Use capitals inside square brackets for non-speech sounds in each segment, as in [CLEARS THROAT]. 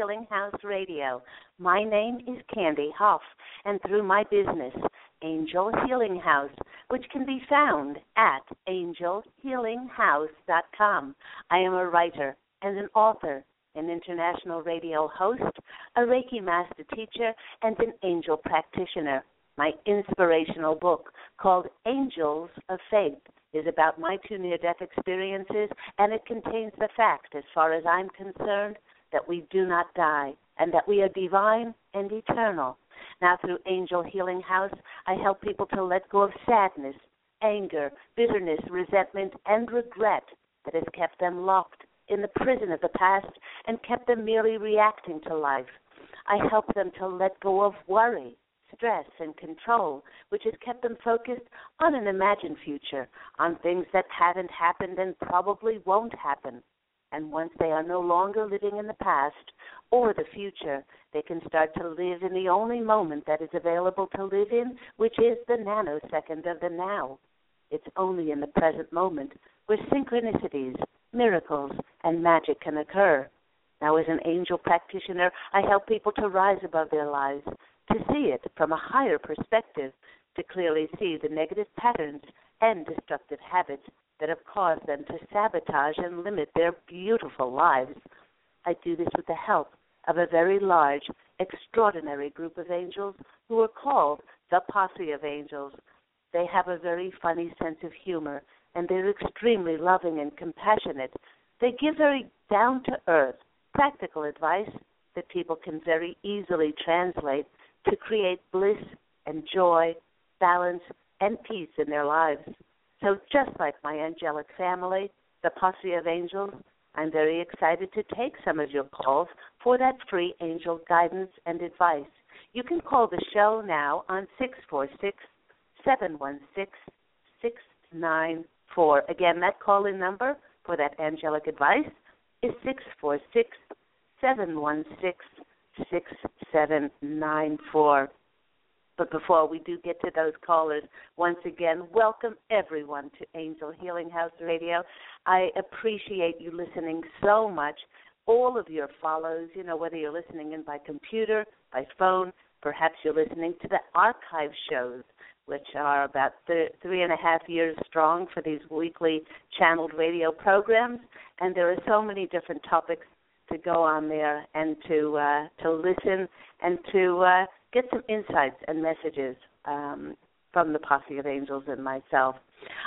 Healing House Radio. My name is Candy Hough, and through my business, Angel Healing House, which can be found at angelhealinghouse.com, I am a writer and an author, an international radio host, a Reiki master teacher, and an angel practitioner. My inspirational book called Angels of Faith is about my two near death experiences, and it contains the fact, as far as I'm concerned, that we do not die and that we are divine and eternal. Now, through Angel Healing House, I help people to let go of sadness, anger, bitterness, resentment, and regret that has kept them locked in the prison of the past and kept them merely reacting to life. I help them to let go of worry, stress, and control, which has kept them focused on an imagined future, on things that haven't happened and probably won't happen. And once they are no longer living in the past or the future, they can start to live in the only moment that is available to live in, which is the nanosecond of the now. It's only in the present moment where synchronicities, miracles, and magic can occur. Now, as an angel practitioner, I help people to rise above their lives, to see it from a higher perspective, to clearly see the negative patterns and destructive habits that have caused them to sabotage and limit their beautiful lives. I do this with the help of a very large, extraordinary group of angels who are called the Posse of Angels. They have a very funny sense of humor and they're extremely loving and compassionate. They give very down to earth, practical advice that people can very easily translate to create bliss and joy, balance, and peace in their lives. So, just like my angelic family, the Posse of Angels, I'm very excited to take some of your calls for that free angel guidance and advice. You can call the show now on 646 716 694. Again, that call in number for that angelic advice is 646 716 6794. But before we do get to those callers, once again, welcome everyone to Angel Healing House Radio. I appreciate you listening so much. All of your follows, you know, whether you're listening in by computer, by phone, perhaps you're listening to the archive shows, which are about th- three and a half years strong for these weekly channeled radio programs. And there are so many different topics to go on there and to uh, to listen and to uh, get some insights and messages um, from the Posse of Angels and myself.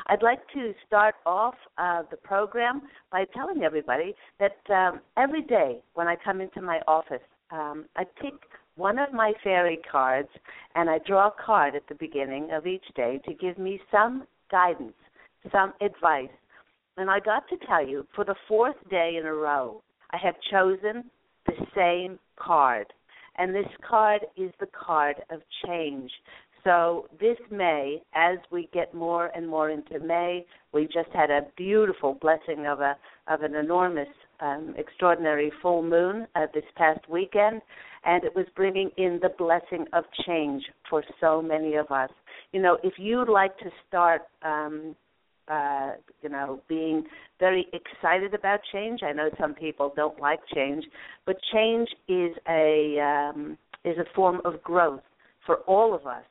I'd like to start off uh, the program by telling everybody that um, every day when I come into my office, um, I pick one of my fairy cards and I draw a card at the beginning of each day to give me some guidance, some advice. And I got to tell you, for the fourth day in a row, I have chosen the same card. And this card is the card of change. So this May, as we get more and more into May, we just had a beautiful blessing of a of an enormous, um, extraordinary full moon uh, this past weekend, and it was bringing in the blessing of change for so many of us. You know, if you'd like to start um, uh, you know, being very excited about change. I know some people don't like change, but change is a um, is a form of growth for all of us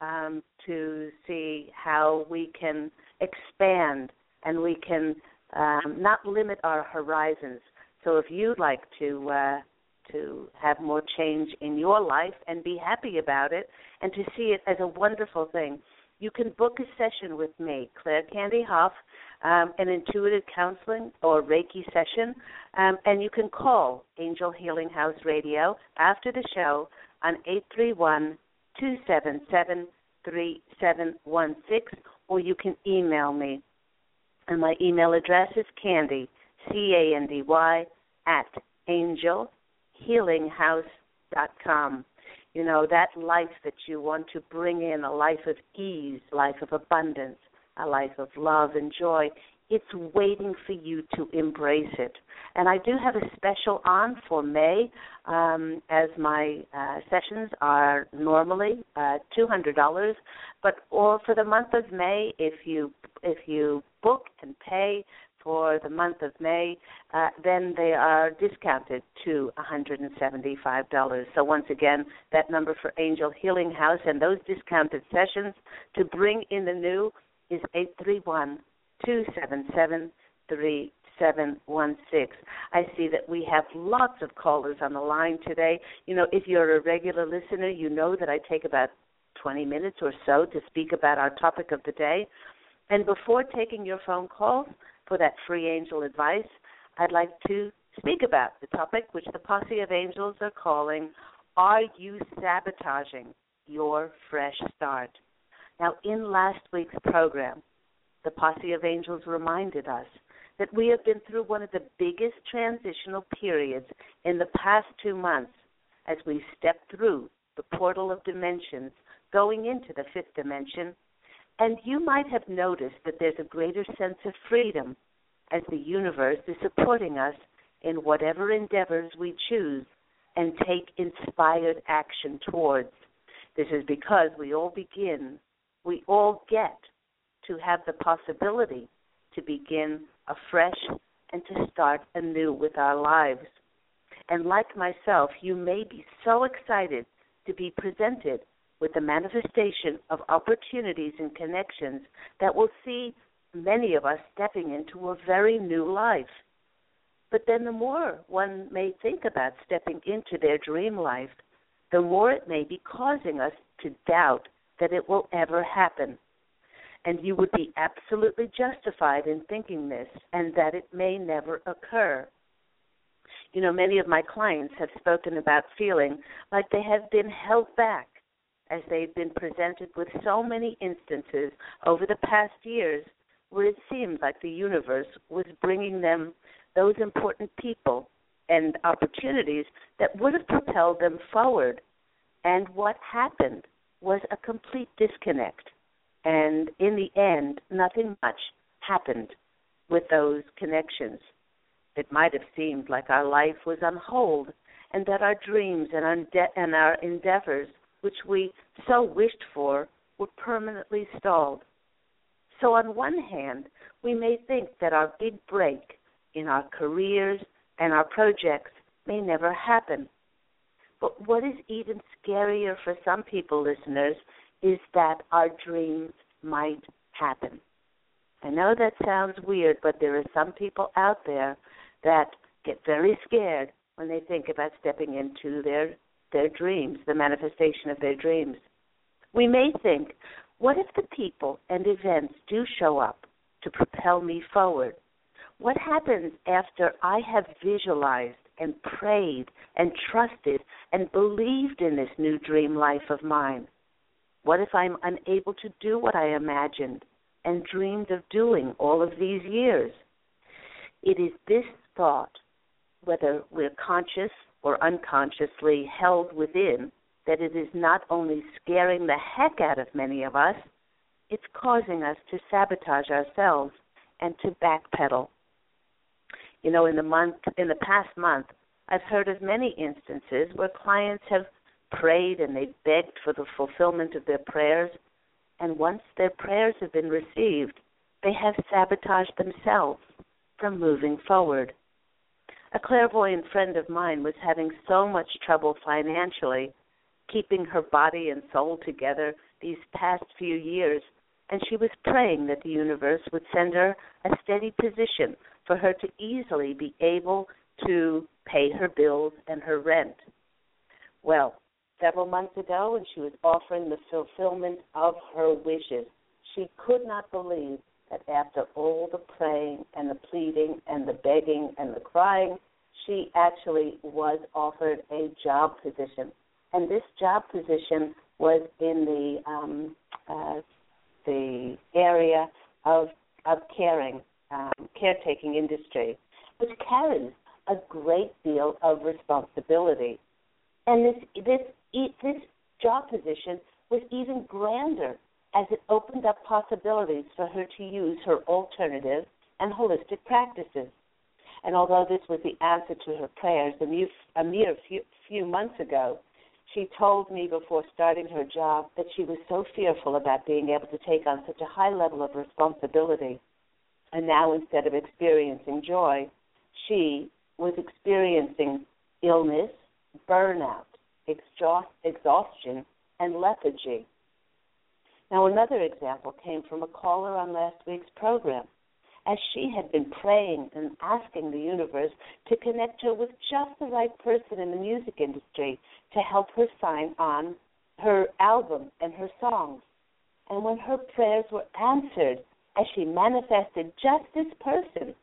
um, to see how we can expand and we can um, not limit our horizons. So if you'd like to uh, to have more change in your life and be happy about it and to see it as a wonderful thing, you can book a session with me, Claire Candy Hough, um, an intuitive counseling or Reiki session, um, and you can call Angel Healing House Radio after the show on 831 277 3716, or you can email me. And my email address is Candy, C A N D Y, at angelhealinghouse.com you know that life that you want to bring in a life of ease life of abundance a life of love and joy it's waiting for you to embrace it. And i do have a special on for may um, as my uh, sessions are normally uh, $200 but or for the month of may if you if you book and pay for the month of May, uh, then they are discounted to $175. So once again, that number for Angel Healing House and those discounted sessions to bring in the new is 831 277 3716. I see that we have lots of callers on the line today. You know, if you're a regular listener, you know that I take about 20 minutes or so to speak about our topic of the day. And before taking your phone calls, for that free angel advice, I'd like to speak about the topic which the Posse of Angels are calling Are You Sabotaging Your Fresh Start? Now, in last week's program, the Posse of Angels reminded us that we have been through one of the biggest transitional periods in the past two months as we step through the portal of dimensions going into the fifth dimension and you might have noticed that there's a greater sense of freedom as the universe is supporting us in whatever endeavors we choose and take inspired action towards. This is because we all begin, we all get to have the possibility to begin afresh and to start anew with our lives. And like myself, you may be so excited to be presented with the manifestation of opportunities and connections that will see many of us stepping into a very new life. But then the more one may think about stepping into their dream life, the more it may be causing us to doubt that it will ever happen. And you would be absolutely justified in thinking this and that it may never occur. You know, many of my clients have spoken about feeling like they have been held back as they've been presented with so many instances over the past years where it seemed like the universe was bringing them those important people and opportunities that would have propelled them forward. And what happened was a complete disconnect. And in the end, nothing much happened with those connections. It might have seemed like our life was on hold and that our dreams and our, and our endeavors, which we so wished for, were permanently stalled. So, on one hand, we may think that our big break in our careers and our projects may never happen. But what is even scarier for some people, listeners, is that our dreams might happen. I know that sounds weird, but there are some people out there that get very scared when they think about stepping into their their dreams, the manifestation of their dreams. We may think, what if the people and events do show up to propel me forward? What happens after I have visualized and prayed and trusted and believed in this new dream life of mine? What if I'm unable to do what I imagined and dreamed of doing all of these years? It is this thought, whether we're conscious or unconsciously held within, that it is not only scaring the heck out of many of us, it's causing us to sabotage ourselves and to backpedal. You know, in the month in the past month, I've heard of many instances where clients have prayed and they've begged for the fulfillment of their prayers, and once their prayers have been received, they have sabotaged themselves from moving forward. A clairvoyant friend of mine was having so much trouble financially keeping her body and soul together these past few years, and she was praying that the universe would send her a steady position for her to easily be able to pay her bills and her rent. Well, several months ago, when she was offering the fulfillment of her wishes, she could not believe that after all the praying and the pleading and the begging and the crying, she actually was offered a job position and this job position was in the um, uh, the area of of caring, um, caretaking industry, which carries a great deal of responsibility. And this this this job position was even grander as it opened up possibilities for her to use her alternative and holistic practices. And although this was the answer to her prayers a mere, a mere few, few months ago, she told me before starting her job that she was so fearful about being able to take on such a high level of responsibility. And now, instead of experiencing joy, she was experiencing illness, burnout, exhaust, exhaustion, and lethargy. Now, another example came from a caller on last week's program as she had been praying and asking the universe to connect her with just the right person in the music industry to help her sign on her album and her songs. And when her prayers were answered, as she manifested just this person,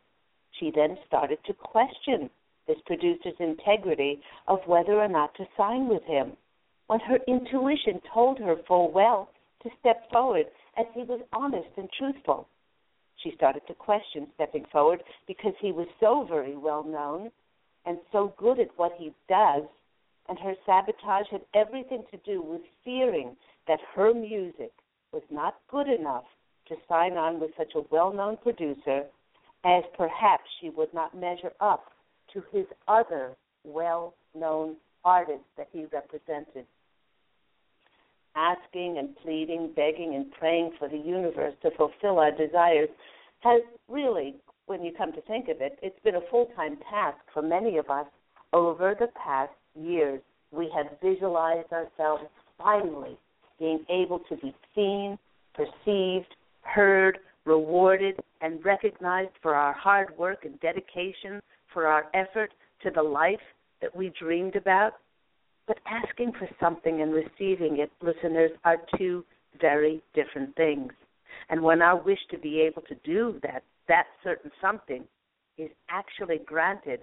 she then started to question this producer's integrity of whether or not to sign with him. When her intuition told her full well to step forward as he was honest and truthful. She started to question stepping forward because he was so very well known and so good at what he does, and her sabotage had everything to do with fearing that her music was not good enough to sign on with such a well known producer, as perhaps she would not measure up to his other well known artists that he represented asking and pleading, begging and praying for the universe to fulfill our desires has really, when you come to think of it, it's been a full time task for many of us over the past years. We have visualized ourselves finally being able to be seen, perceived, heard, rewarded, and recognized for our hard work and dedication, for our effort to the life that we dreamed about. But asking for something and receiving it, listeners, are two very different things. And when our wish to be able to do that, that certain something is actually granted,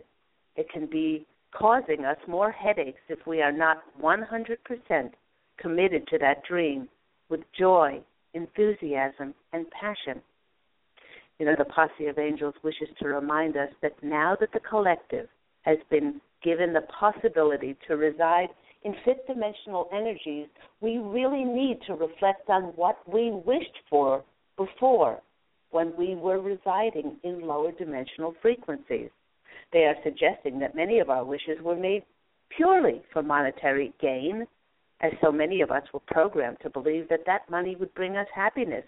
It can be causing us more headaches if we are not 100% committed to that dream with joy, enthusiasm, and passion. You know, the Posse of Angels wishes to remind us that now that the collective has been given the possibility to reside in fifth dimensional energies, we really need to reflect on what we wished for before when we were residing in lower dimensional frequencies. They are suggesting that many of our wishes were made purely for monetary gain, as so many of us were programmed to believe that that money would bring us happiness.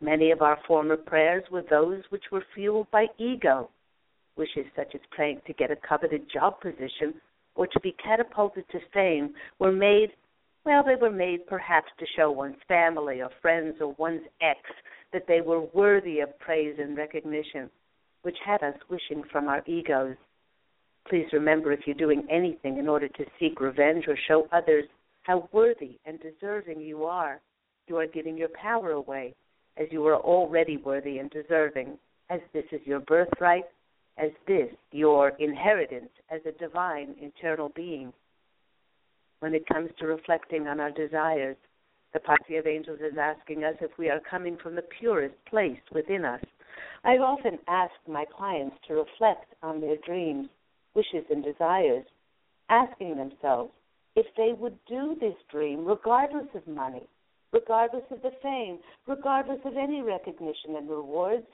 Many of our former prayers were those which were fueled by ego, wishes such as praying to get a coveted job position or to be catapulted to fame were made, well, they were made perhaps to show one's family or friends or one's ex that they were worthy of praise and recognition, which had us wishing from our egos. Please remember if you're doing anything in order to seek revenge or show others how worthy and deserving you are, you are giving your power away, as you are already worthy and deserving, as this is your birthright as this, your inheritance as a divine internal being. When it comes to reflecting on our desires, the Posse of Angels is asking us if we are coming from the purest place within us. I've often asked my clients to reflect on their dreams, wishes, and desires, asking themselves if they would do this dream regardless of money, regardless of the fame, regardless of any recognition and rewards,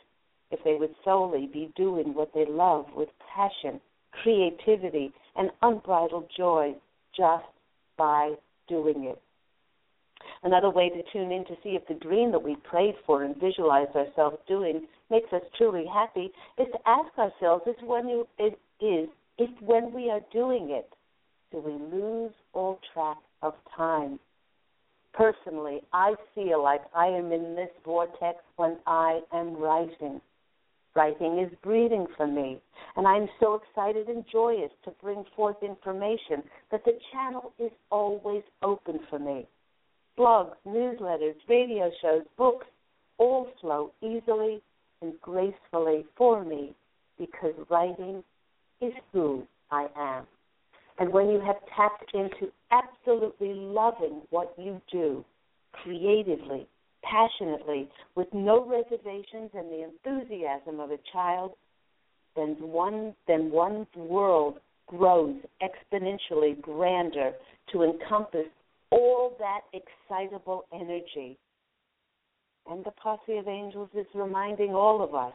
if they would solely be doing what they love with passion, creativity, and unbridled joy just by doing it. Another way to tune in to see if the dream that we prayed for and visualized ourselves doing makes us truly happy is to ask ourselves is when you, it is if when we are doing it, do we lose all track of time? Personally, I feel like I am in this vortex when I am writing. Writing is breathing for me, and I'm so excited and joyous to bring forth information that the channel is always open for me. Blogs, newsletters, radio shows, books all flow easily and gracefully for me because writing is who I am. And when you have tapped into absolutely loving what you do creatively, passionately, with no reservations and the enthusiasm of a child, then one then one's world grows exponentially grander to encompass all that excitable energy. And the posse of angels is reminding all of us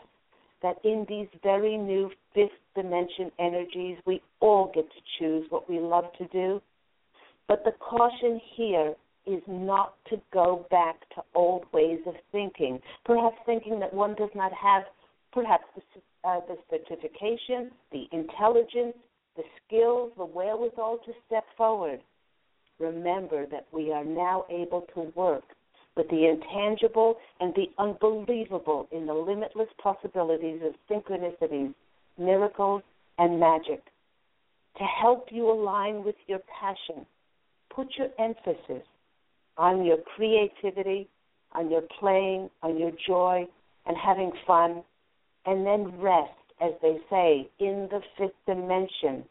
that in these very new fifth dimension energies, we all get to choose what we love to do. But the caution here is not to go back to old ways of thinking, perhaps thinking that one does not have perhaps the, uh, the certification, the intelligence, the skills, the wherewithal to step forward. Remember that we are now able to work with the intangible and the unbelievable in the limitless possibilities of synchronicities, miracles, and magic. To help you align with your passion, put your emphasis on your creativity, on your playing, on your joy, and having fun, and then rest, as they say, in the fifth dimension,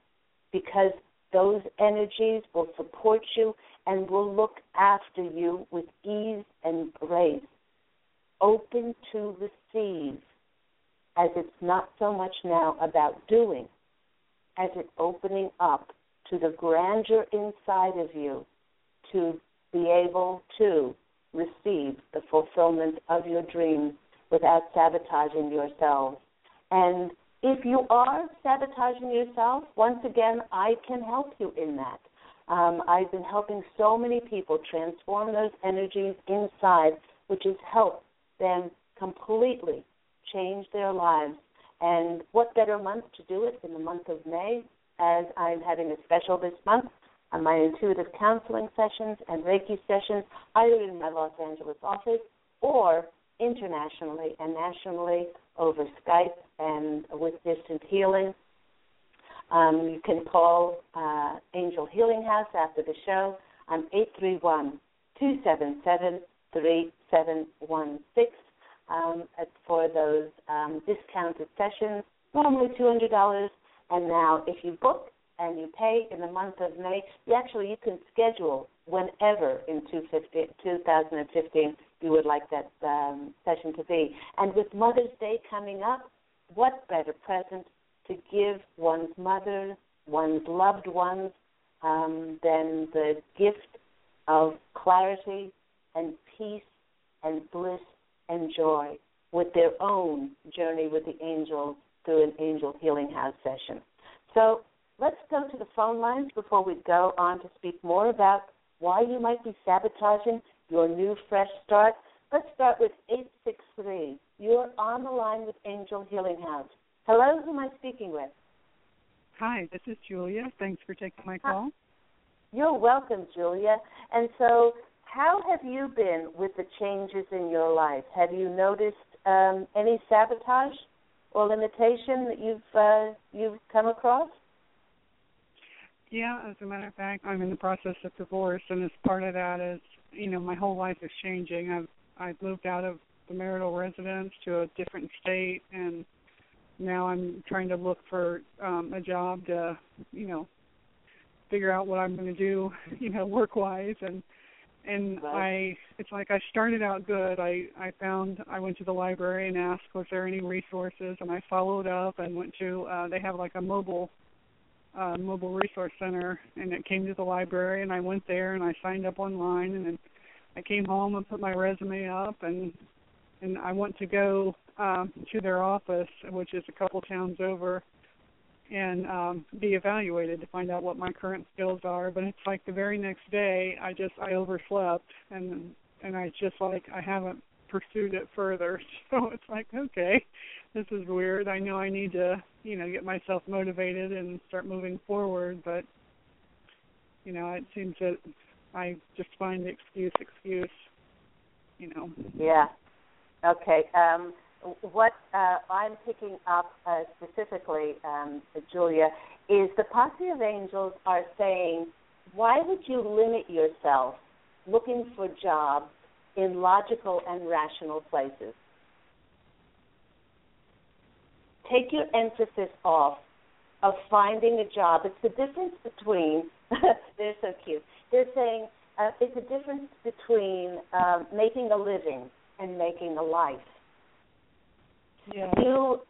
because those energies will support you and will look after you with ease and grace. Open to receive, as it's not so much now about doing, as it's opening up to the grandeur inside of you to be able to receive the fulfillment of your dreams without sabotaging yourselves. And if you are sabotaging yourself, once again, I can help you in that. Um, I've been helping so many people transform those energies inside, which has helped them completely change their lives. And what better month to do it than the month of May, as I'm having a special this month on my intuitive counseling sessions and Reiki sessions, either in my Los Angeles office or internationally and nationally over Skype and with distant healing. Um, you can call uh, Angel Healing House after the show on 831 277 3716 um, for those um, discounted sessions. Normally $200 And now, if you book and you pay in the month of May, you actually you can schedule whenever in 2015 you would like that um, session to be. And with Mother's Day coming up, what better present to give one's mother, one's loved ones, um, than the gift of clarity and peace and bliss and joy with their own journey with the angels through an angel healing house session. So let's go to the phone lines before we go on to speak more about why you might be sabotaging your new fresh start. Let's start with 863. You're on the line with Angel Healing House. Hello, who am I speaking with? Hi, this is Julia. Thanks for taking my call. You're welcome, Julia. And so, how have you been with the changes in your life? Have you noticed um, any sabotage or limitation that you've uh, you've come across? Yeah, as a matter of fact, I'm in the process of divorce, and as part of that is, you know, my whole life is changing. I've I've moved out of the marital residence to a different state, and now I'm trying to look for um, a job to, you know, figure out what I'm going to do, [LAUGHS] you know, work wise, and and I it's like I started out good. I I found I went to the library and asked was there any resources, and I followed up and went to uh, they have like a mobile uh, mobile resource center, and it came to the library, and I went there and I signed up online, and then I came home and put my resume up, and and I went to go um, to their office, which is a couple towns over, and um, be evaluated to find out what my current skills are. But it's like the very next day, I just I overslept, and and I just like I haven't pursued it further. [LAUGHS] So it's like okay, this is weird. I know I need to, you know, get myself motivated and start moving forward, but you know, it seems that I just find excuse, excuse, you know. Yeah. Okay. Um, what uh, I'm picking up uh, specifically, um, Julia, is the posse of angels are saying, why would you limit yourself looking for jobs in logical and rational places? Take your emphasis off of finding a job. It's the difference between, [LAUGHS] they're so cute. They're saying uh, it's the difference between um, making a living and making a life. Yeah. You,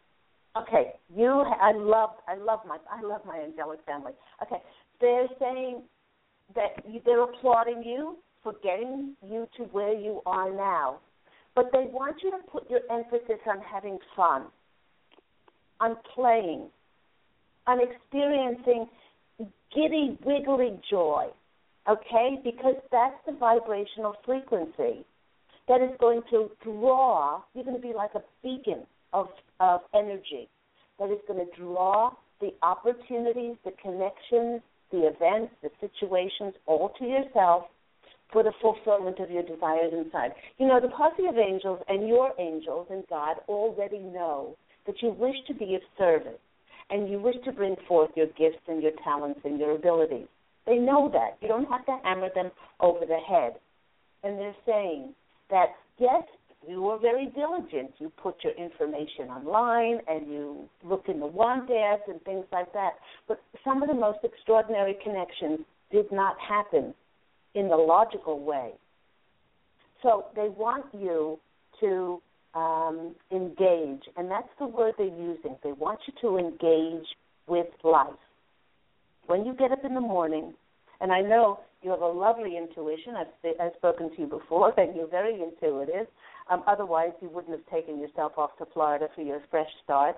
okay, you, I love, I love my, I love my angelic family. Okay, they're saying that you, they're applauding you for getting you to where you are now, but they want you to put your emphasis on having fun on playing, I'm experiencing giddy, wiggly joy, okay? Because that's the vibrational frequency that is going to draw, you're going to be like a beacon of, of energy that is going to draw the opportunities, the connections, the events, the situations all to yourself for the fulfillment of your desires inside. You know, the posse of angels and your angels and God already know that you wish to be of service and you wish to bring forth your gifts and your talents and your abilities. They know that. You don't have to hammer them over the head. And they're saying that, yes, you were very diligent. You put your information online and you looked in the want ads and things like that. But some of the most extraordinary connections did not happen in the logical way. So they want you to um, engage, and that's the word they're using. They want you to engage with life. When you get up in the morning, and I know you have a lovely intuition. I've, I've spoken to you before, [LAUGHS] and you're very intuitive. Um, otherwise, you wouldn't have taken yourself off to Florida for your fresh start.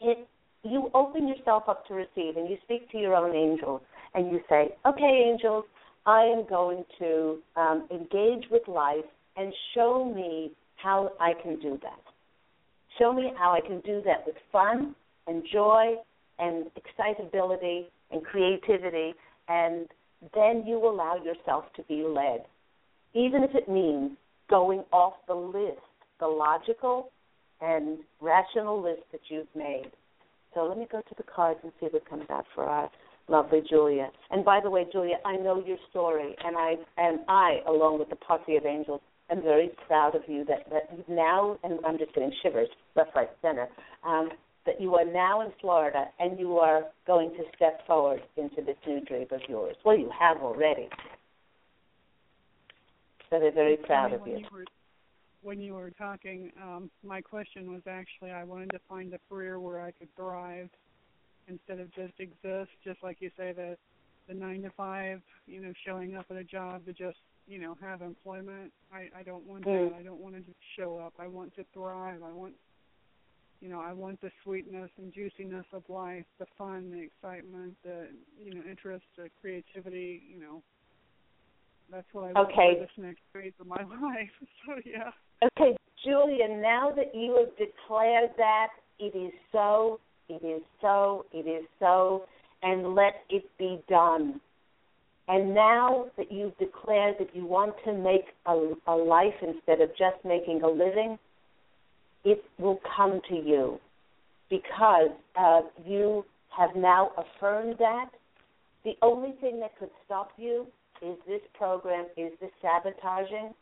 It, you open yourself up to receive, and you speak to your own angels, and you say, "Okay, angels, I am going to um, engage with life and show me how I can do that. Show me how I can do that with fun and joy and excitability and creativity, and then you allow yourself to be led, even if it means going off the list, the logical and rational list that you've made. So let me go to the cards and see what comes out for our lovely Julia. And by the way, Julia, I know your story, and I and I, along with the posse of angels, am very proud of you that, that you've now, and I'm just getting shivers left, right, center. Um, that you are now in Florida and you are going to step forward into this new dream of yours. Well, you have already. So they're very proud of you. you were, when you were talking, um, my question was actually I wanted to find a career where I could thrive instead of just exist, just like you say the, the nine to five, you know, showing up at a job to just, you know, have employment. I, I don't want Mm. that. I don't want to just show up. I want to thrive. I want you know, I want the sweetness and juiciness of life, the fun, the excitement, the you know, interest, the creativity, you know. That's what I want Okay. for this next phase of my [LAUGHS] life. So yeah. Okay, Julia, now that you have declared that, it is so, it is so, it is so, and let it be done. And now that you've declared that you want to make a, a life instead of just making a living, it will come to you because uh, you have now affirmed that. The only thing that could stop you is this program, is the sabotaging,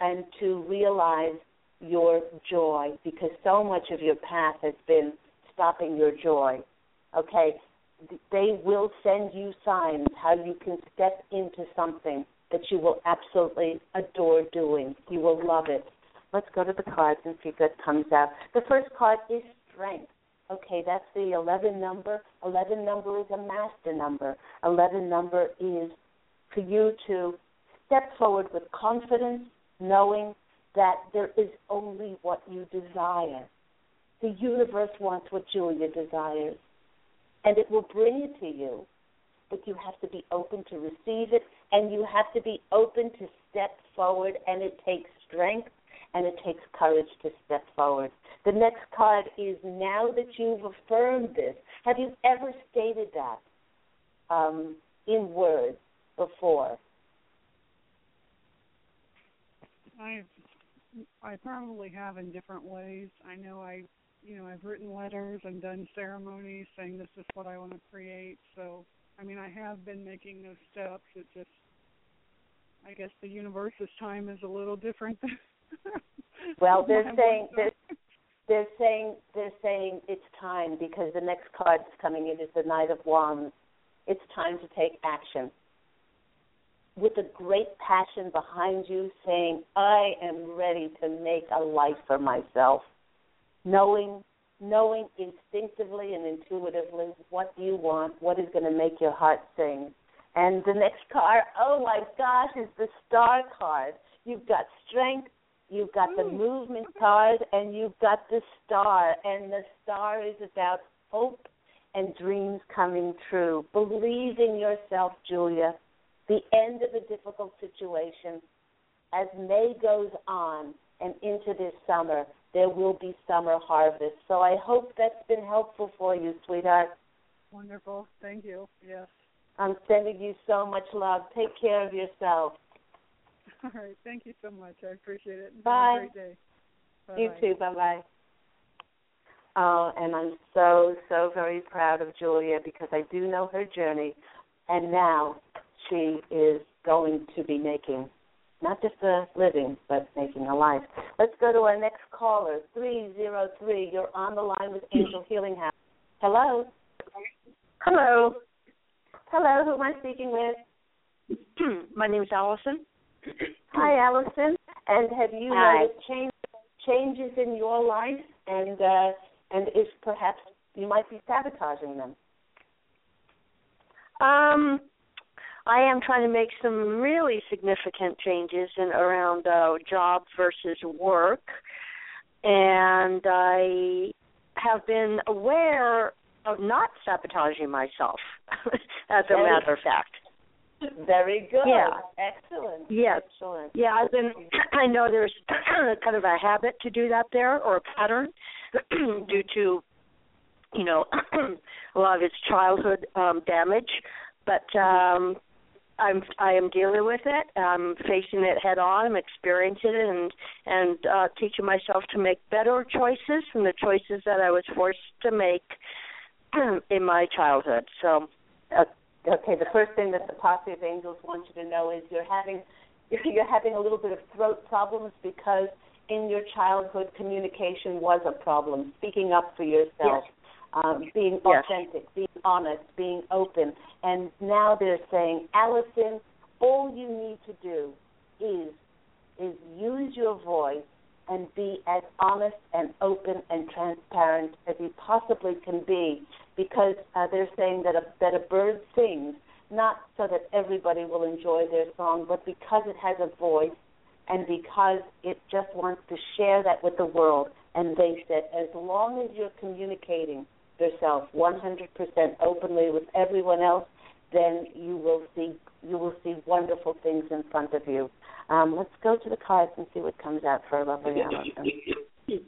and to realize your joy because so much of your path has been stopping your joy. Okay? They will send you signs how you can step into something that you will absolutely adore doing. You will love it. Let's go to the cards and see what comes out. The first card is strength. Okay, that's the 11 number. 11 number is a master number. 11 number is for you to step forward with confidence, knowing that there is only what you desire. The universe wants what Julia desires, and it will bring it to you. But you have to be open to receive it, and you have to be open to step forward, and it takes strength and it takes courage to step forward. The next card is now that you've affirmed this, have you ever stated that um, in words before? I I probably have in different ways. I know I you know, I've written letters and done ceremonies saying this is what I want to create. So I mean I have been making those steps. It just I guess the universe's time is a little different than [LAUGHS] Well, they're saying they're, they're saying they're saying it's time because the next card that's coming in is the Knight of Wands. It's time to take action. With a great passion behind you, saying, I am ready to make a life for myself. Knowing knowing instinctively and intuitively what you want, what is going to make your heart sing. And the next card, oh my gosh, is the star card. You've got strength, You've got the mm. movement card and you've got the star. And the star is about hope and dreams coming true. Believe in yourself, Julia. The end of a difficult situation. As May goes on and into this summer, there will be summer harvest. So I hope that's been helpful for you, sweetheart. Wonderful. Thank you. Yes. I'm sending you so much love. Take care of yourself. [LAUGHS] All right. Thank you so much. I appreciate it. Have Bye. a great day. Bye. You too. Bye bye. Oh, and I'm so, so very proud of Julia because I do know her journey. And now she is going to be making not just a living, but making a life. Let's go to our next caller, 303. You're on the line with Angel Healing House. Hello. Hello. Hello. Who am I speaking with? [CLEARS THROAT] My name is Allison. Hi, Allison. And have you Hi. noticed change, changes in your life? And uh, and is perhaps you might be sabotaging them? Um, I am trying to make some really significant changes in around uh, job versus work, and I have been aware of not sabotaging myself. [LAUGHS] as a matter of fact. Very good. Yeah. Excellent. Yes. Excellent. Yeah, I've been. [CLEARS THROAT] I know there's [CLEARS THROAT] kind of a habit to do that there, or a pattern, [CLEARS THROAT] due to, you know, a lot of it's childhood um, damage. But um, I'm I am dealing with it. I'm facing it head on. I'm experiencing it, and and uh, teaching myself to make better choices than the choices that I was forced to make [CLEARS THROAT] in my childhood. So. Uh, Okay. The first thing that the posse of angels want you to know is you're having [LAUGHS] you're having a little bit of throat problems because in your childhood communication was a problem, speaking up for yourself, um, being Yes. authentic, being honest, being open. And now they're saying, Allison, all you need to do is is use your voice and be as honest and open and transparent as you possibly can be because uh, they're saying that a that a bird sings not so that everybody will enjoy their song but because it has a voice and because it just wants to share that with the world and they said as long as you're communicating yourself 100% openly with everyone else then you will see you will see wonderful things in front of you um, let's go to the cards and see what comes out for a lovely Allison.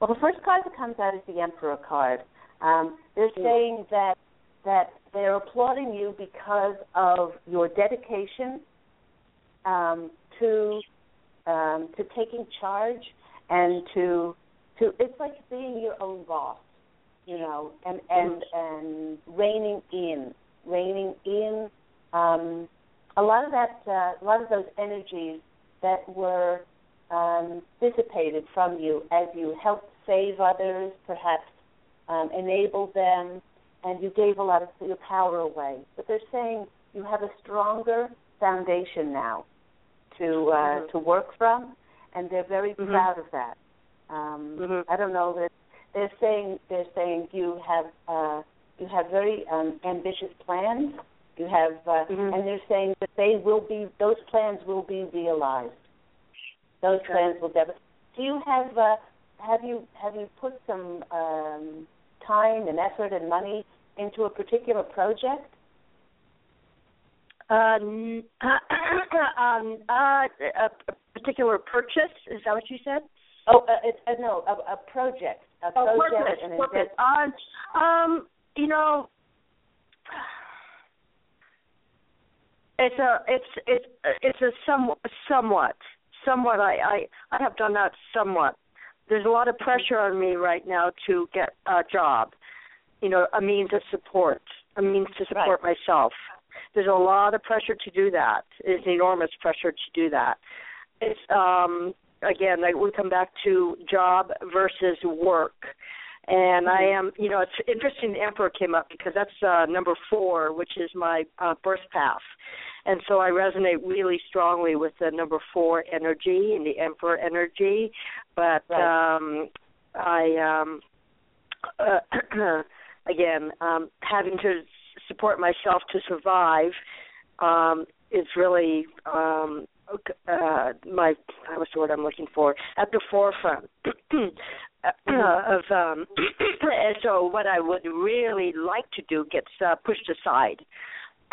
Well, the first card that comes out is the Emperor card. Um, they're saying that that they're applauding you because of your dedication um, to um, to taking charge and to to it's like being your own boss, you know, and and and reining in, reining in. Um, a lot of that, uh, a lot of those energies that were um, dissipated from you as you helped save others, perhaps um, enable them, and you gave a lot of your power away. But they're saying you have a stronger foundation now to uh, Mhm. to work from, and they're very Mhm. proud of that. Um, Mhm. I don't know that they're saying they're saying you have uh, you have very um, ambitious plans. You have, uh, Mhm. and they're saying that they will be those plans will be realized. Those Okay. plans will never. Do you have uh, have you have you put some um, time and effort and money into a particular project? N- [COUGHS] um, uh, a a particular purchase. Is that what you said? Oh, uh, it, uh, no, a, a project. A Oh, project purpose. and Purpose. Uh, um, you know, it's a it's it's it's a somewhat somewhat somewhat. I I I have done that somewhat. There's a lot of pressure on me right now to get a job. You know, a means of support, a means to support myself. There's a lot of pressure to do that. It's enormous pressure to do that. It's um again, like we come back to job versus work. And I am, you know, it's interesting the Emperor came up because that's uh, number four, which is my uh, birth path. And so I resonate really strongly with the number four energy and the Emperor energy. But Right. um, I, um, uh, [CLEARS THROAT] again, um, having to support myself to survive um, is really um, uh, my what's the word I'm looking for at the forefront [CLEARS THROAT] of um, [CLEARS THROAT] and so what I would really like to do gets uh, pushed aside [CLEARS THROAT]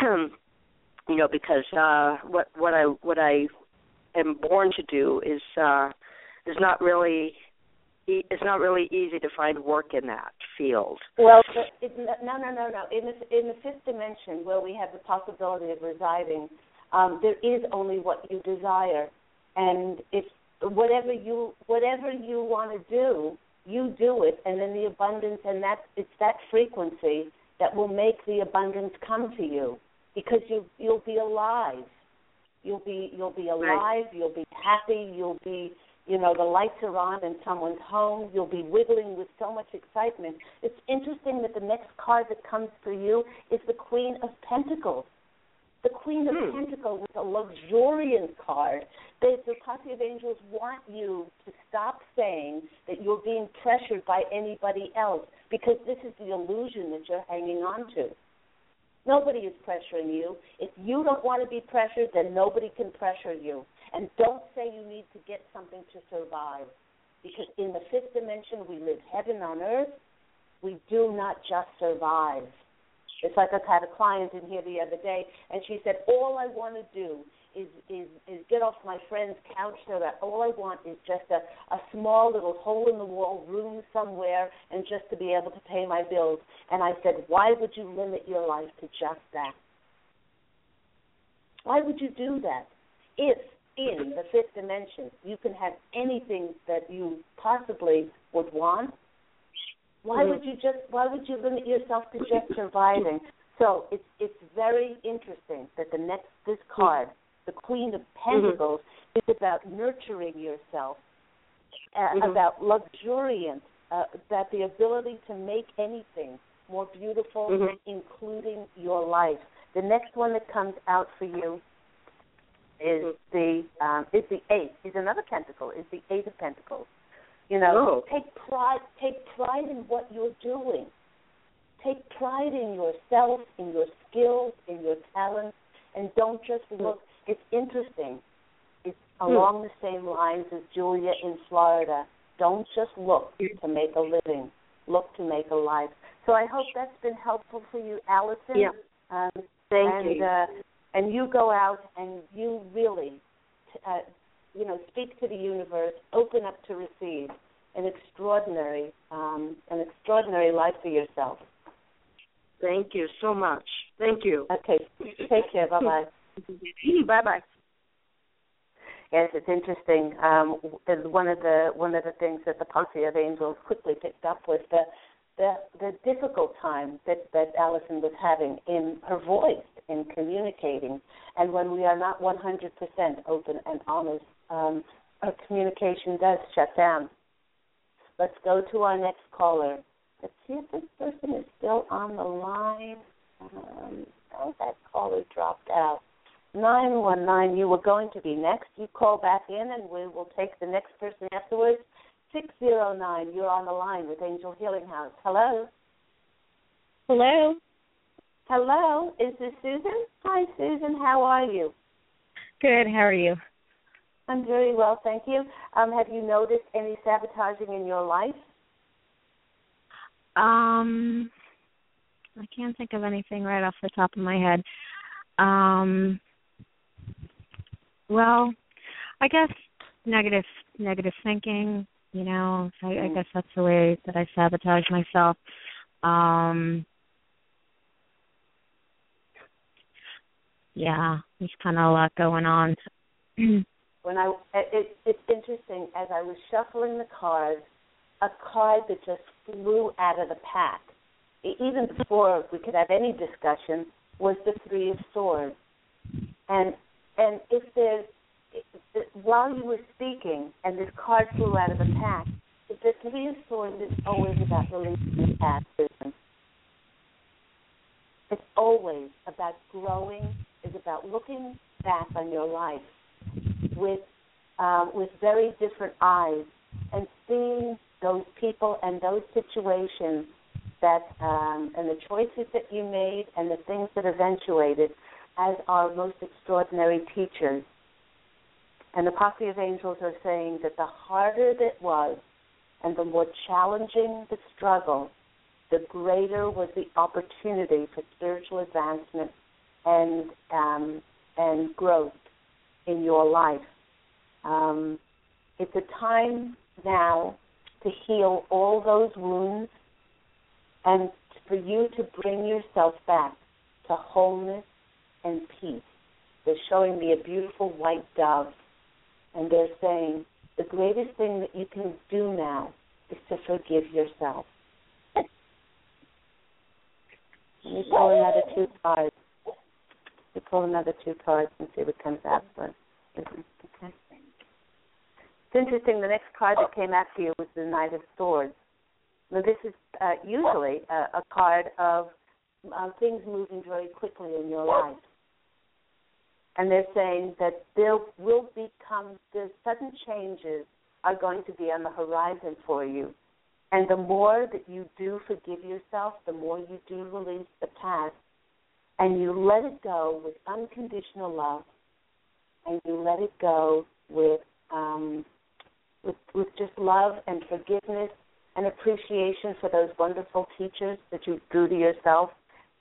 you know because uh what what I what I am born to do is uh is not really it's not really easy to find work in that field Well, it, no, no, no, no. In the in the fifth dimension, where we have the possibility of residing, um, there is only what you desire, and it's whatever you whatever you want to do, you do it, and then the abundance, and that it's that frequency that will make the abundance come to you, because you you'll be alive, you'll be you'll be alive, you'll be happy, you'll be you know the lights are on in someone's home. You'll be wiggling with so much excitement. It's interesting that the next card that comes for you is the queen of pentacles the queen of Hmm. pentacles is a luxuriant card they, the posse of angels want you to stop saying that you're being pressured by anybody else because this is the illusion that you're hanging on to Nobody is pressuring you. If you don't want to be pressured, then nobody can pressure you. And don't say you need to get something to survive. Because in the fifth dimension, we live heaven on earth. We do not just survive. It's like I had a client in here the other day, and she said, "All I want to do is is is get off my friend's couch so that all I want is just a a small little hole in the wall room somewhere, and just to be able to pay my bills." And I said, "Why would you limit your life to just that? Why would you do that? If in the fifth dimension you can have anything that you possibly would want, why would you just why would you limit yourself to just surviving? So it's it's very interesting that the next this card the Queen of Pentacles is about nurturing yourself, uh, Mhm. about luxuriance, uh, that the ability to make anything more beautiful, Mhm. including your life. The next one that comes out for you is Mhm. the um, is the eight is another pentacle is the eight of pentacles. You know, Oh. take pride take pride in what you're doing. Take pride in yourself, in your skills, in your talents, and don't just look. It's interesting. It's along the same lines as Julia in Florida. Don't just look to make a living. Look to make a life. So I hope that's been helpful for you, Allison. Yeah. Um, Thank and you. uh, and you go out and you really, uh, you know, speak to the universe, open up to receive an extraordinary, um, an extraordinary life for yourself. Thank you so much. Thank you. Okay, take care. Bye bye. bye bye. Yes, it's interesting. Um, one of the one of the things that the Posse of Angels quickly picked up was the the, the difficult time that that Allison was having in her voice in communicating, and when we are not 100% open and honest, um, our communication does shut down. Let's go to our next caller. Let's see if this person is still on the line. Um, oh, that caller dropped out. 919, you were going to be next. You call back in and we will take the next person afterwards. 609, you're on the line with Angel Healing House. Hello? Hello. Hello? Is this Susan? Hi, Susan. How are you? Good. How are you? I'm very well, thank you. Um, have you noticed any sabotaging in your life? Um, I can't think of anything right off the top of my head. Um, well, I guess negative negative thinking. You know, I, I guess that's the way that I sabotage myself. Um, yeah, there's kind of a lot going on. [CLEARS THROAT] when I it, it's interesting as I was shuffling the cards, a card that just flew out of the pack. Even before we could have any discussion, was the Three of Swords. And and if there's while you were speaking and this card flew out of the pack, the Three of Swords is always about releasing the past, Susan. It's always about growing. It's about looking back on your life with um, with very different eyes and seeing those people and those situations that um, and the choices that you made and the things that eventuated as our most extraordinary teachers. And the posse of angels are saying that the harder it was and the more challenging the struggle, the greater was the opportunity for spiritual advancement and um, and growth in your life. Um, it's a time now to heal all those wounds and for you to bring yourself back to wholeness and peace. They're showing me a beautiful white dove, and they're saying the greatest thing that you can do now is to forgive yourself. Let me pull another two cards. Me pull another two cards and see what comes us. Okay. It's interesting. The next card that came after you was the Knight of Swords. Now, this is uh, usually a, a card of uh, things moving very quickly in your life. And they're saying that there will become, the sudden changes are going to be on the horizon for you. And the more that you do forgive yourself, the more you do release the past, and you let it go with unconditional love, and you let it go with um, with with just love and forgiveness and appreciation for those wonderful teachers that you drew to yourself,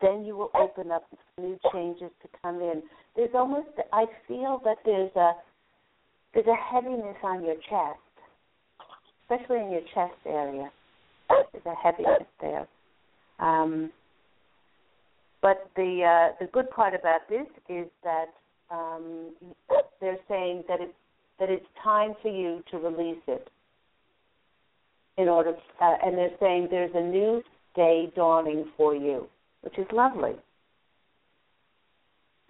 then you will open up new changes to come in. There's almost I feel that there's a there's a heaviness on your chest, especially in your chest area. There's a heaviness there. Um, but the uh, the good part about this is that um, they're saying that it's that it's time for you to release it. In order, uh, and they're saying there's a new day dawning for you, which is lovely.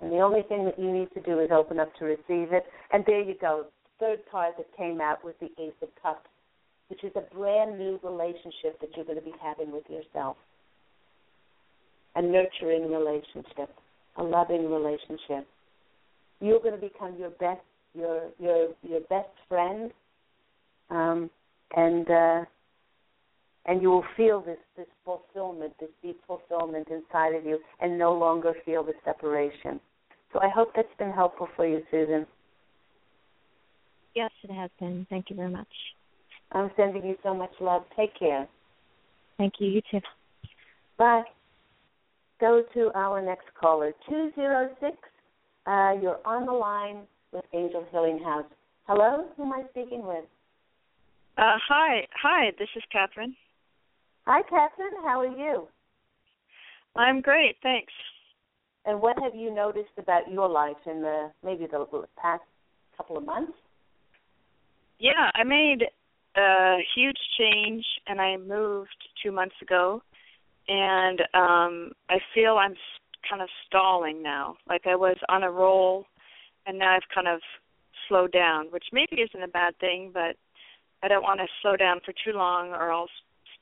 And the only thing that you need to do is open up to receive it. And there you go. Third card that came out was the Ace of Cups, which is a brand new relationship that you're going to be having with yourself. A nurturing relationship, a loving relationship. You're going to become your best your your your best friend, um, and uh, and you will feel this this fulfillment, this deep fulfillment inside of you, and no longer feel the separation. So I hope that's been helpful for you, Susan. Yes, it has been. Thank you very much. I'm sending you so much love. Take care. Thank you. You too. Bye. Go to our next caller, 206. Uh, you're on the line with Angel Healing House. Hello, who am I speaking with? Uh, hi, hi. This is Catherine. Hi, Catherine. How are you? I'm great, thanks. And what have you noticed about your life in the maybe the past couple of months? Yeah, I made a huge change, and I moved two months ago, and um I feel I'm kind of stalling now. Like I was on a roll and now I've kind of slowed down, which maybe isn't a bad thing, but I don't want to slow down for too long or I'll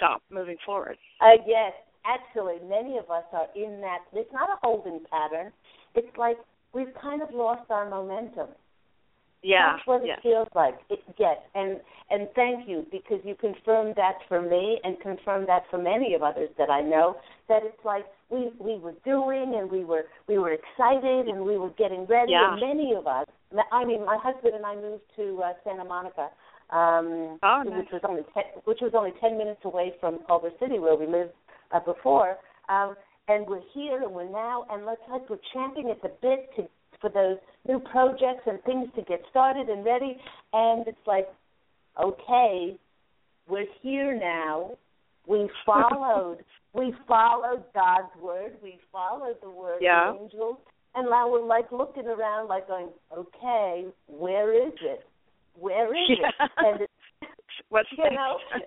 stop moving forward. Uh, yes, actually, many of us are in that. It's not a holding pattern. It's like we've kind of lost our momentum. Yeah, That's what yes. it feels like. It, yes, and and thank you because you confirmed that for me and confirmed that for many of others that I know. That it's like we we were doing and we were we were excited and we were getting ready. Yeah. And many of us, I mean, my husband and I moved to uh, Santa Monica, um, Oh, nice. which was only ten, which was only ten minutes away from Culver City where we lived uh, before. Um, and we're here and we're now, and let's like we're champing at the bit to for those new projects and things to get started and ready. And it's like, okay, we're here now. We [LAUGHS] followed. we followed God's word. We followed the word Yeah. of angels. And now we're like looking around, like going, okay, where is it? Where is Yeah. it? And it's, [LAUGHS] What's you know, [LAUGHS]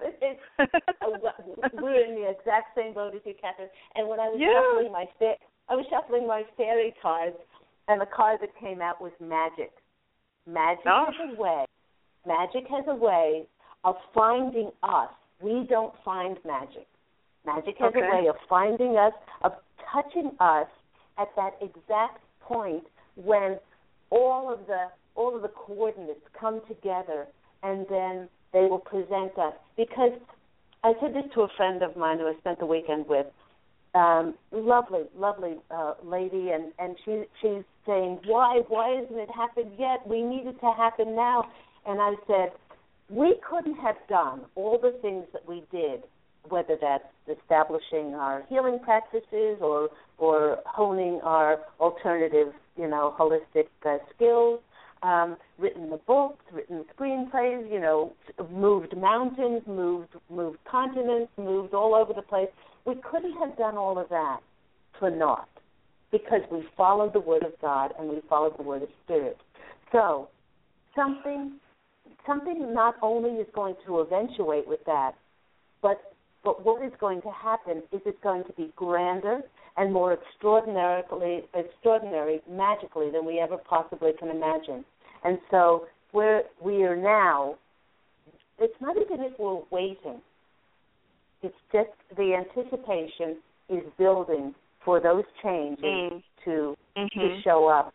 it's, we're in the exact same boat as you, Catherine. And when I was Yeah. shuffling my fa- I was shuffling my fairy cards, and the card that came out was magic. Magic Oh. has a way. Magic has a way of finding us. We don't find magic. Magic has Okay. a way of finding us, of touching us at that exact point when all of the all of the coordinates come together and then they will present us. Because I said this to a friend of mine who I spent the weekend with. Um, lovely, lovely uh, lady, and and she she's saying, why why hasn't it happened yet? We need it to happen now. And I said, we couldn't have done all the things that we did, whether that's establishing our healing practices or or honing our alternative, you know, holistic uh, skills, um, written the books, written screenplays, you know, moved mountains, moved moved continents, moved all over the place. We couldn't have done all of that for naught because we followed the word of God and we followed the word of Spirit. So something something not only is going to eventuate with that, but but what is going to happen is it's going to be grander and more extraordinarily extraordinary magically than we ever possibly can imagine. And so where we are now, it's not even if we're waiting. It's just the anticipation is building for those changes Mm. to to Mhm. show up.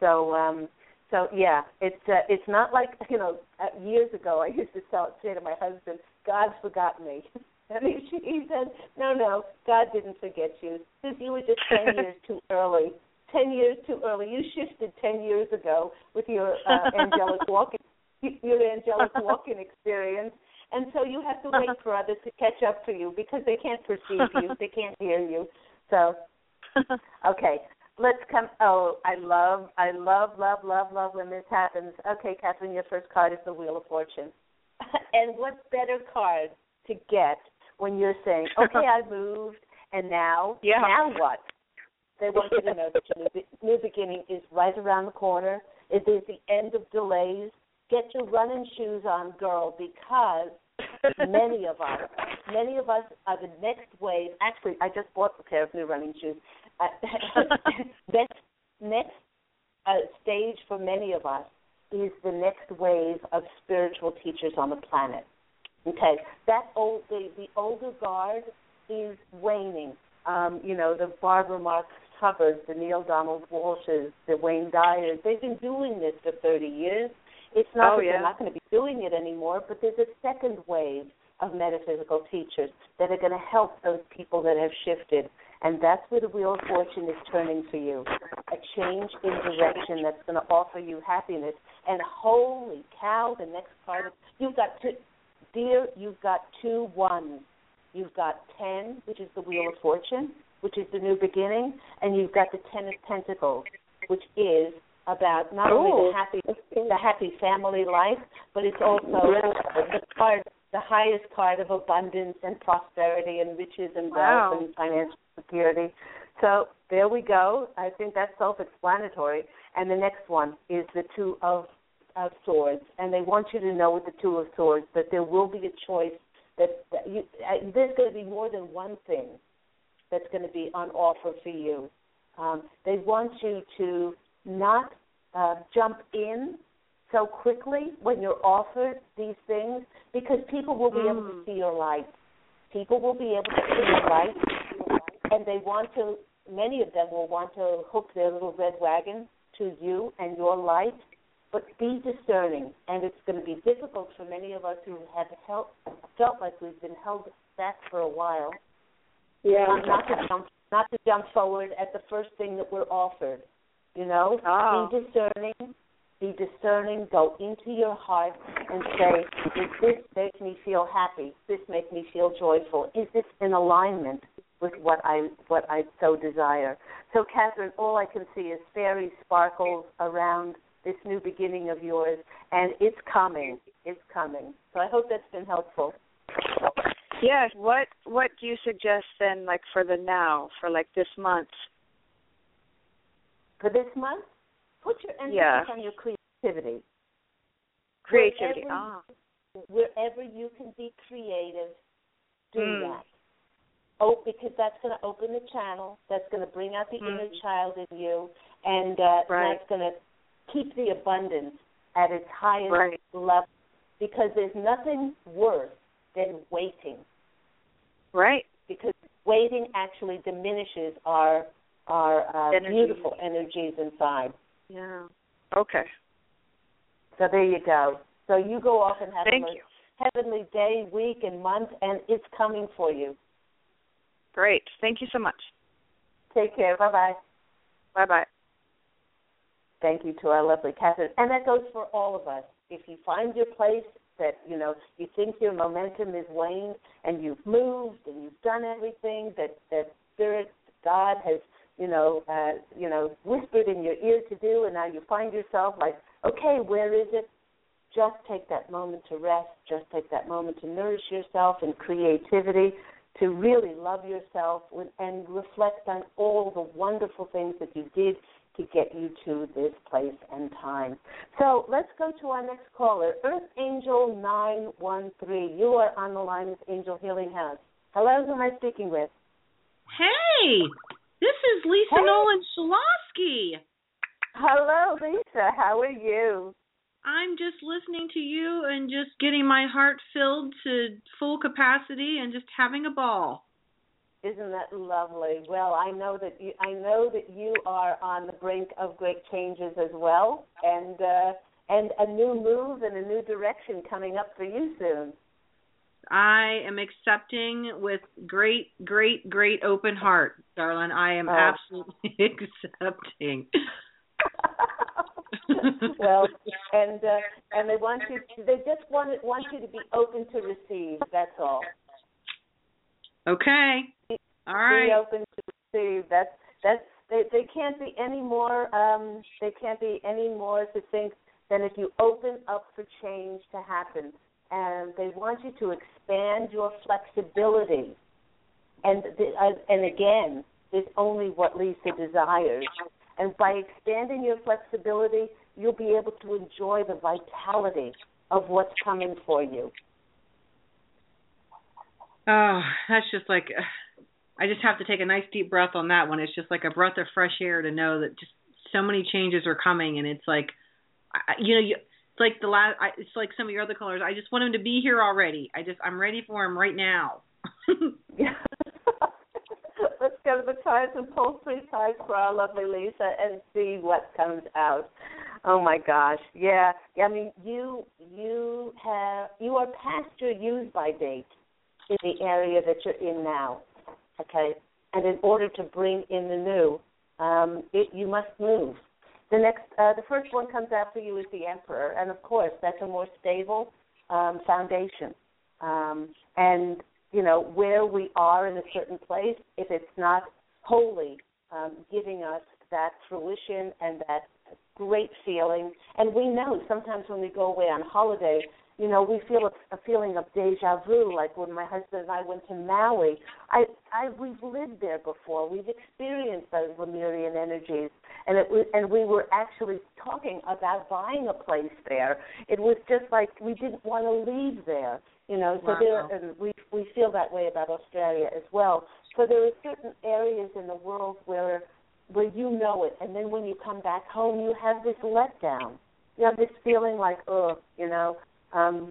So um so yeah, it's uh, it's not like [LAUGHS] you know uh, years ago I used to tell, say to my husband, "God forgot me," [LAUGHS] [LAUGHS] and he, he said, "No, no, God didn't forget you. Because you were just ten [LAUGHS] years too early. Ten years too early. You shifted ten years ago with your uh, angelic [LAUGHS] walking, your angelic walking experience." And so you have to wait for others to catch up to you because they can't perceive you, they can't hear you. So Okay, let's come. Oh, I love, I love, love, love, love when this happens. Okay, Catherine, your first card is the Wheel of Fortune. and what better card to get when you're saying, [LAUGHS] "Okay, I moved, and now, Yeah. now what?" They want you to know that your new, [LAUGHS] new beginning is right around the corner. It is the end of delays. Get your running shoes on, girl, because many of us, many of us are the next wave. Actually, I just bought a pair of new running shoes. Uh, [LAUGHS] next, next uh, stage for many of us is the next wave of spiritual teachers on the planet. Okay, that old the, the older guard is waning. Um, you know, the Barbara Marx Hubbards, the Neale Donald Walsches, the Wayne Dyers, they've been doing this for 30 years. It's not oh, that yeah. they're not going to be doing it anymore, but there's a second wave of metaphysical teachers that are going to help those people that have shifted. And that's where the wheel of fortune is turning for you. A change in direction that's going to offer you happiness. And holy cow, the next card, you've got two, dear, you've got two ones. You've got 10, which is the wheel of fortune, which is the new beginning, and you've got the Ten of Pentacles, which is about not only the oh, happy the happy family life, but it's also the card the highest card of abundance and prosperity and riches and Wow. wealth and financial security. So there we go. I think that's self explanatory. And the next one is the two of of swords, and they want you to know with the two of swords that there will be a choice that, that you, uh, there's going to be more than one thing that's going to be on offer for you. Um, they want you to not uh, jump in so quickly when you're offered these things because people will be able to see your light. People will be able to see your light, and they want to. Many of them will want to hook their little red wagon to you and your light. But be discerning, and it's going to be difficult for many of us who have felt felt like we've been held back for a while Yeah. not, not to jump not to jump forward at the first thing that we're offered. You know, Oh. be discerning. Be discerning. Go into your heart and say, "Does this make me feel happy? Does this make me feel joyful? Is this in alignment with what I what I so desire?" So, Catherine, all I can see is fairy sparkles around this new beginning of yours, and it's coming. It's coming. So, I hope that's been helpful. Yes. What What do you suggest then, like for the now, for like this month? For this month, put your emphasis Yeah. on your creativity. Creativity. Wherever, Ah. wherever you can be creative, do Mm. that. Oh, because that's going to open the channel. That's going to bring out the Mm. inner child in you, and uh, Right. that's going to keep the abundance at its highest Right. level. Because there's nothing worse than waiting. Right. Because waiting actually diminishes our our uh, beautiful energies inside. Yeah. Okay. So there you go. So you go off and have Thank a you. heavenly day, week, and month, and it's coming for you. Great. Thank you so much. Take care. Bye bye. Bye bye. Thank you to our lovely Catherine. And that goes for all of us. If you find your place that, you know, you think your momentum is waned and you've moved and you've done everything that, that Spirit, God has, you know, uh, you know, whispered in your ear to do and now you find yourself like, okay, where is it? Just take that moment to rest. Just take that moment to nourish yourself in creativity, to really love yourself and reflect on all the wonderful things that you did to get you to this place and time. So let's go to our next caller, Earth Angel 913. You are on the line with Angel Healing House. Hello, who am I speaking with? Hey, this is Lisa Hey. Nolan Shalosky. Hello, Lisa. How are you? I'm just listening to you and just getting my heart filled to full capacity and just having a ball. Isn't that lovely? Well, I know that you, I know that you are on the brink of great changes as well, and uh, and a new move and a new direction coming up for you soon. I am accepting with great, great, great open heart, darling. I am Oh. absolutely [LAUGHS] accepting. [LAUGHS] well, and uh, and they want you. They just want want you to be open to receive. That's all. okay. All right. Be open to receive. That's that's. They they can't be any more. Um, they can't be any more succinct than if you open up for change to happen. And they want you to expand your flexibility. And the, uh, and again, it's only what Lisa desires. And by expanding your flexibility, you'll be able to enjoy the vitality of what's coming for you. Oh, that's just like I just have to take a nice deep breath on that one. It's just like a breath of fresh air to know that just so many changes are coming, and it's like, you know, it's like the last. It's like some of your other callers. I just want him to be here already. I just I'm ready for him right now. [LAUGHS] Let's go to the cards and pull three cards for our lovely Lisa and see what comes out. Oh my gosh, yeah. I mean, you you have you are past your use by date in the area that you're in now. Okay, and in order to bring in the new, um, it, you must move. The next, uh, the first one comes after you is the Emperor, and of course that's a more stable um, foundation. Um, and you know where we are in a certain place, if it's not wholly um, giving us that fruition and that great feeling, and we know sometimes when we go away on holiday, you know, we feel a, a feeling of deja vu, like when my husband and I went to Maui. I, I, we've lived there before. We've experienced those Lemurian energies, and it was, and we were actually talking about buying a place there. It was just like we didn't want to leave there, you know. So wow. there, and we we feel that way about Australia as well. So there are certain areas in the world where where you know it, and then when you come back home, you have this letdown. You have this feeling like, oh, you know, um,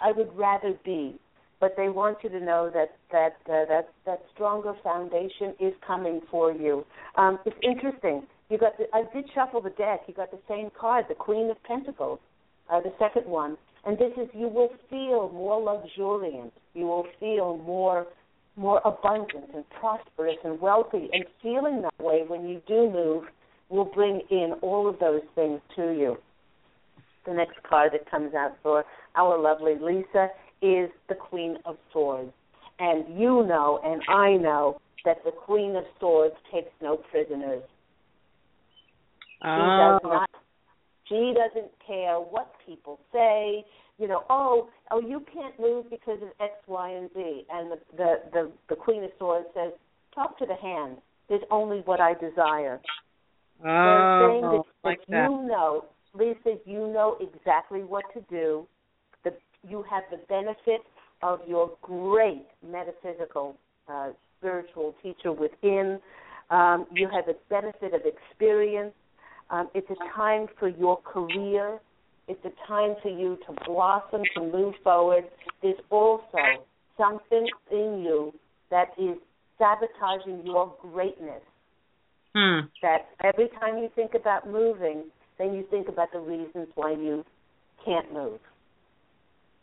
I would rather be. But they want you to know that that uh, that that stronger foundation is coming for you. Um, it's interesting. You got the, I did shuffle the deck. You got the same card, the Queen of Pentacles, uh, the second one, and this is you will feel more luxuriant. You will feel more more abundant and prosperous and wealthy, and feeling that way when you do move will bring in all of those things to you the next card that comes out for our lovely Lisa is the Queen of Swords. And you know, and I know, that the Queen of Swords takes no prisoners. Oh. She does not. She doesn't care what people say. You know, oh, oh, you can't move because of X, Y, and Z. And the the the, the Queen of Swords says, talk to the hand. There's only what I desire. Oh, They're saying oh, that, like that that. you know Lisa, you know exactly what to do. The, you have the benefit of your great metaphysical, uh, spiritual teacher within. Um, you have the benefit of experience. Um, it's a time for your career. It's a time for you to blossom, to move forward. There's also something in you that is sabotaging your greatness. Hmm. That every time you think about moving, then you think about the reasons why you can't move.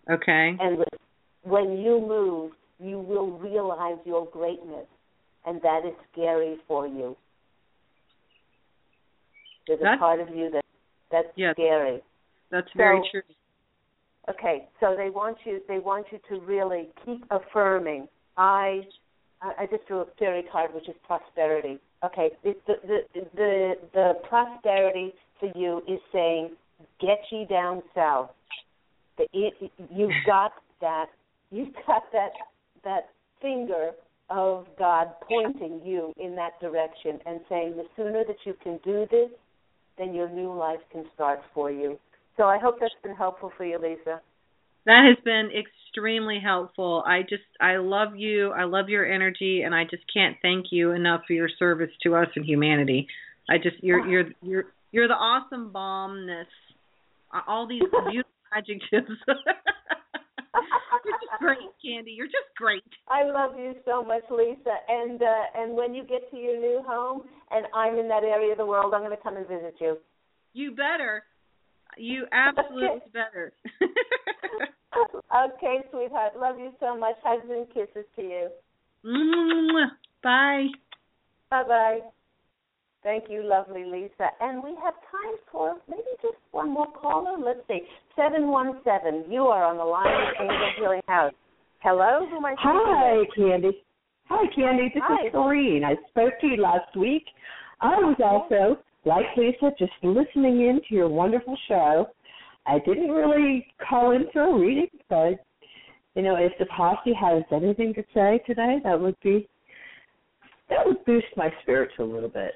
Okay. And when you move, you will realize your greatness, and that is scary for you. There's That's- a part of you that that's Yes. scary. That's very So- true. Okay, so they want you they want you to really keep affirming. I I just drew a fairy card which is prosperity. Okay, the the the the, the prosperity for you is saying, get ye down south. The, it, you've got that you've got that that finger of God pointing you in that direction and saying the sooner that you can do this, then your new life can start for you. So I hope that's been helpful for you, Lisa. That has been extremely helpful. I just I love you. I love your energy and I just can't thank you enough for your service to us and humanity. I just you're you're you're you're the awesome bombness. All these [LAUGHS] beautiful adjectives. [LAUGHS] you're just great, Candy. You're just great. I love you so much, Lisa. And uh, and when you get to your new home and I'm in that area of the world, I'm going to come and visit you. You better. You [LAUGHS] absolutely better. okay, sweetheart. Love you so much. Hugs and kisses to you. Bye. Bye bye. Thank you, lovely Lisa. And we have time for maybe just one more caller. Let's see. 717. You are on the line with Angel Healing House. Hello? Who am I speaking Hi? Candy. Hi, Candy. This Hi. is Doreen. I spoke to you last week. I was also, like Lisa, just listening in to your wonderful show. I didn't really call in for a reading, but you know, if the posse has anything to say today, that would be that would boost my spirits a little bit.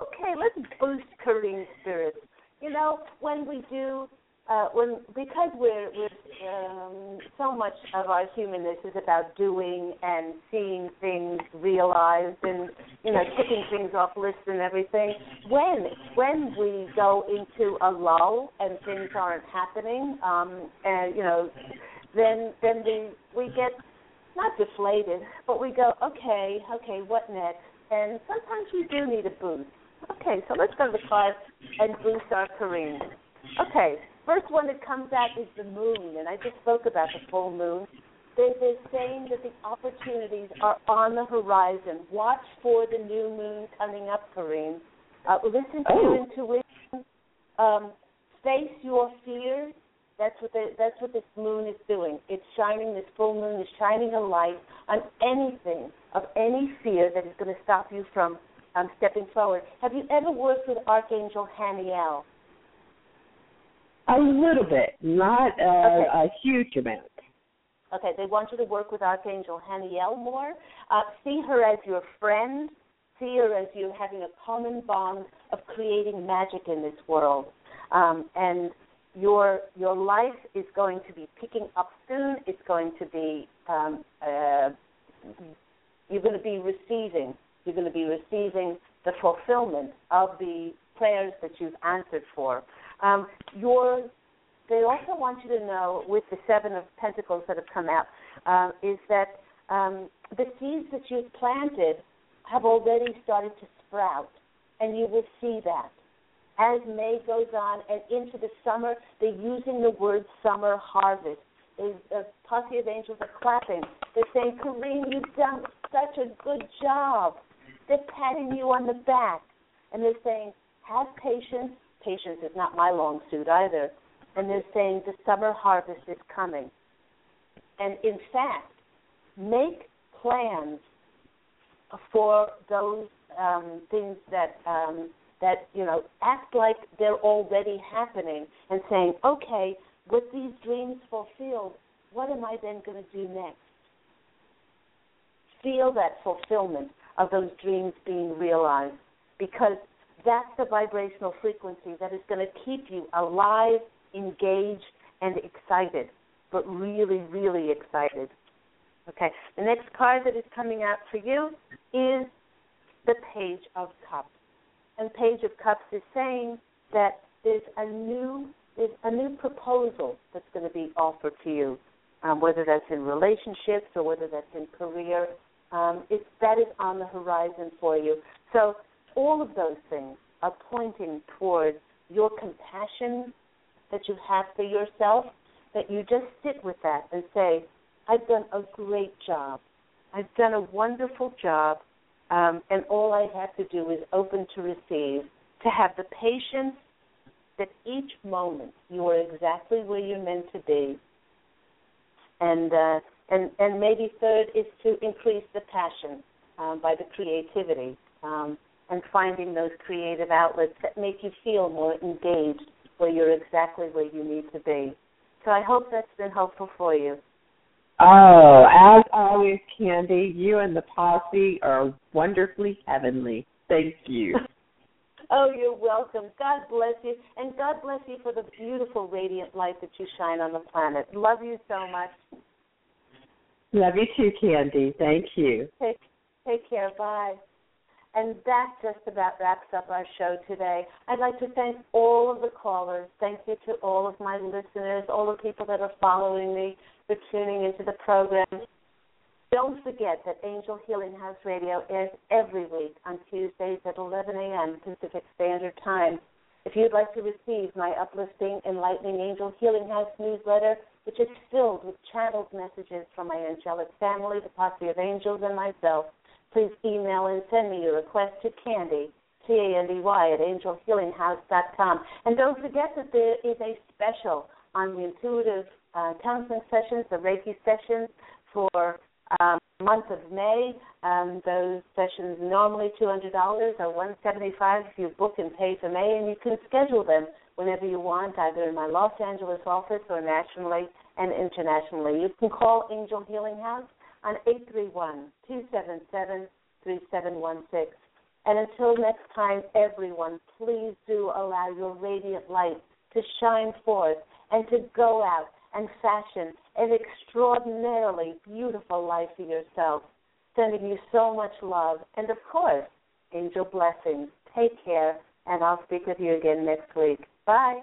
Okay, let's boost Kareem's spirits. You know, when we do uh, when because we're we're um, so much of our humanness is about doing and seeing things realized and you know ticking things off lists and everything. When when we go into a lull and things aren't happening, um, and you know, then then we we get not deflated, but we go okay, okay, what next? And sometimes we do need a boost. Okay, so let's go to the cards and boost our Kareen. Okay, first one that comes out is the moon, and I just spoke about the full moon. They, they're saying that the opportunities are on the horizon. Watch for the new moon coming up, Kareen. Uh, listen to your intuition. Um, face your fears. That's what the, that's what this moon is doing. It's shining. This full moon is shining a light on anything of any fear that is going to stop you from um, stepping forward. Have you ever worked with Archangel Haniel? A little bit, not uh, Okay. a huge amount. Okay, they want you to work with Archangel Haniel more. Uh, see her as your friend. See her as you having a common bond of creating magic in this world. Um, and your your life is going to be picking up soon. It's going to be um, uh, you're going to be receiving. You're going to be receiving the fulfillment of the prayers that you've answered for. Um, your they also want you to know with the seven of pentacles that have come out um, is that um, the seeds that you've planted have already started to sprout, and you will see that as May goes on and into the summer. They're using the word summer harvest. They, the posse of angels are clapping. They're saying, "Kareem, you've done such a good job." They're patting you on the back, and they're saying, "Have patience." Patience is not my long suit either and they're saying the summer harvest is coming. And in fact, make plans for those um, things that um, that you know act like they're already happening, and saying, okay, with these dreams fulfilled, what am I then going to do next? Feel that fulfillment of those dreams being realized, because that's the vibrational frequency that is going to keep you alive engaged and excited, but really, really excited. Okay, the next card that is coming out for you is the Page of Cups. And Page of Cups is saying that there's a new there's a new proposal that's going to be offered to you, um, whether that's in relationships or whether that's in career. Um, it's, that is on the horizon for you. So all of those things are pointing towards your compassion that you have for yourself, that you just sit with that and say, I've done a great job. I've done a wonderful job, um, and all I have to do is open to receive, to have the patience that each moment you are exactly where you're meant to be. And uh, and and maybe third is to increase the passion um, by the creativity um, and finding those creative outlets that make you feel more engaged where you're exactly where you need to be. So I hope that's been helpful for you. Oh, as always, Candy, you and the posse are wonderfully heavenly. Thank you. [LAUGHS] Oh, you're welcome. God bless you. And God bless you for the beautiful, radiant light that you shine on the planet. Love you so much. Love you too, Candy. Thank you. Take, take care. Bye. And that just about wraps up our show today. I'd like to thank all of the callers. Thank you to all of my listeners, all the people that are following me, for tuning into the program. Don't forget that Angel Healing House Radio airs every week on Tuesdays at 11 a.m. Pacific Standard Time. If you'd like to receive my uplifting, enlightening Angel Healing House newsletter, which is filled with channeled messages from my angelic family, the posse of angels, and myself, please email and send me your request to Candy, C-A-N-D-Y, at angelhealinghouse.com. And don't forget that there is a special on the intuitive uh, counseling sessions, the Reiki sessions for um, month of May. Um, those sessions normally $200 or 175 if you book and pay for May, and you can schedule them whenever you want, either in my Los Angeles office or nationally and internationally. You can call Angel Healing House on 831-277-3716. And until next time, everyone, please do allow your radiant light to shine forth and to go out and fashion an extraordinarily beautiful life for yourself. Sending you so much love and, of course, angel blessings. Take care, and I'll speak with you again next week. Bye.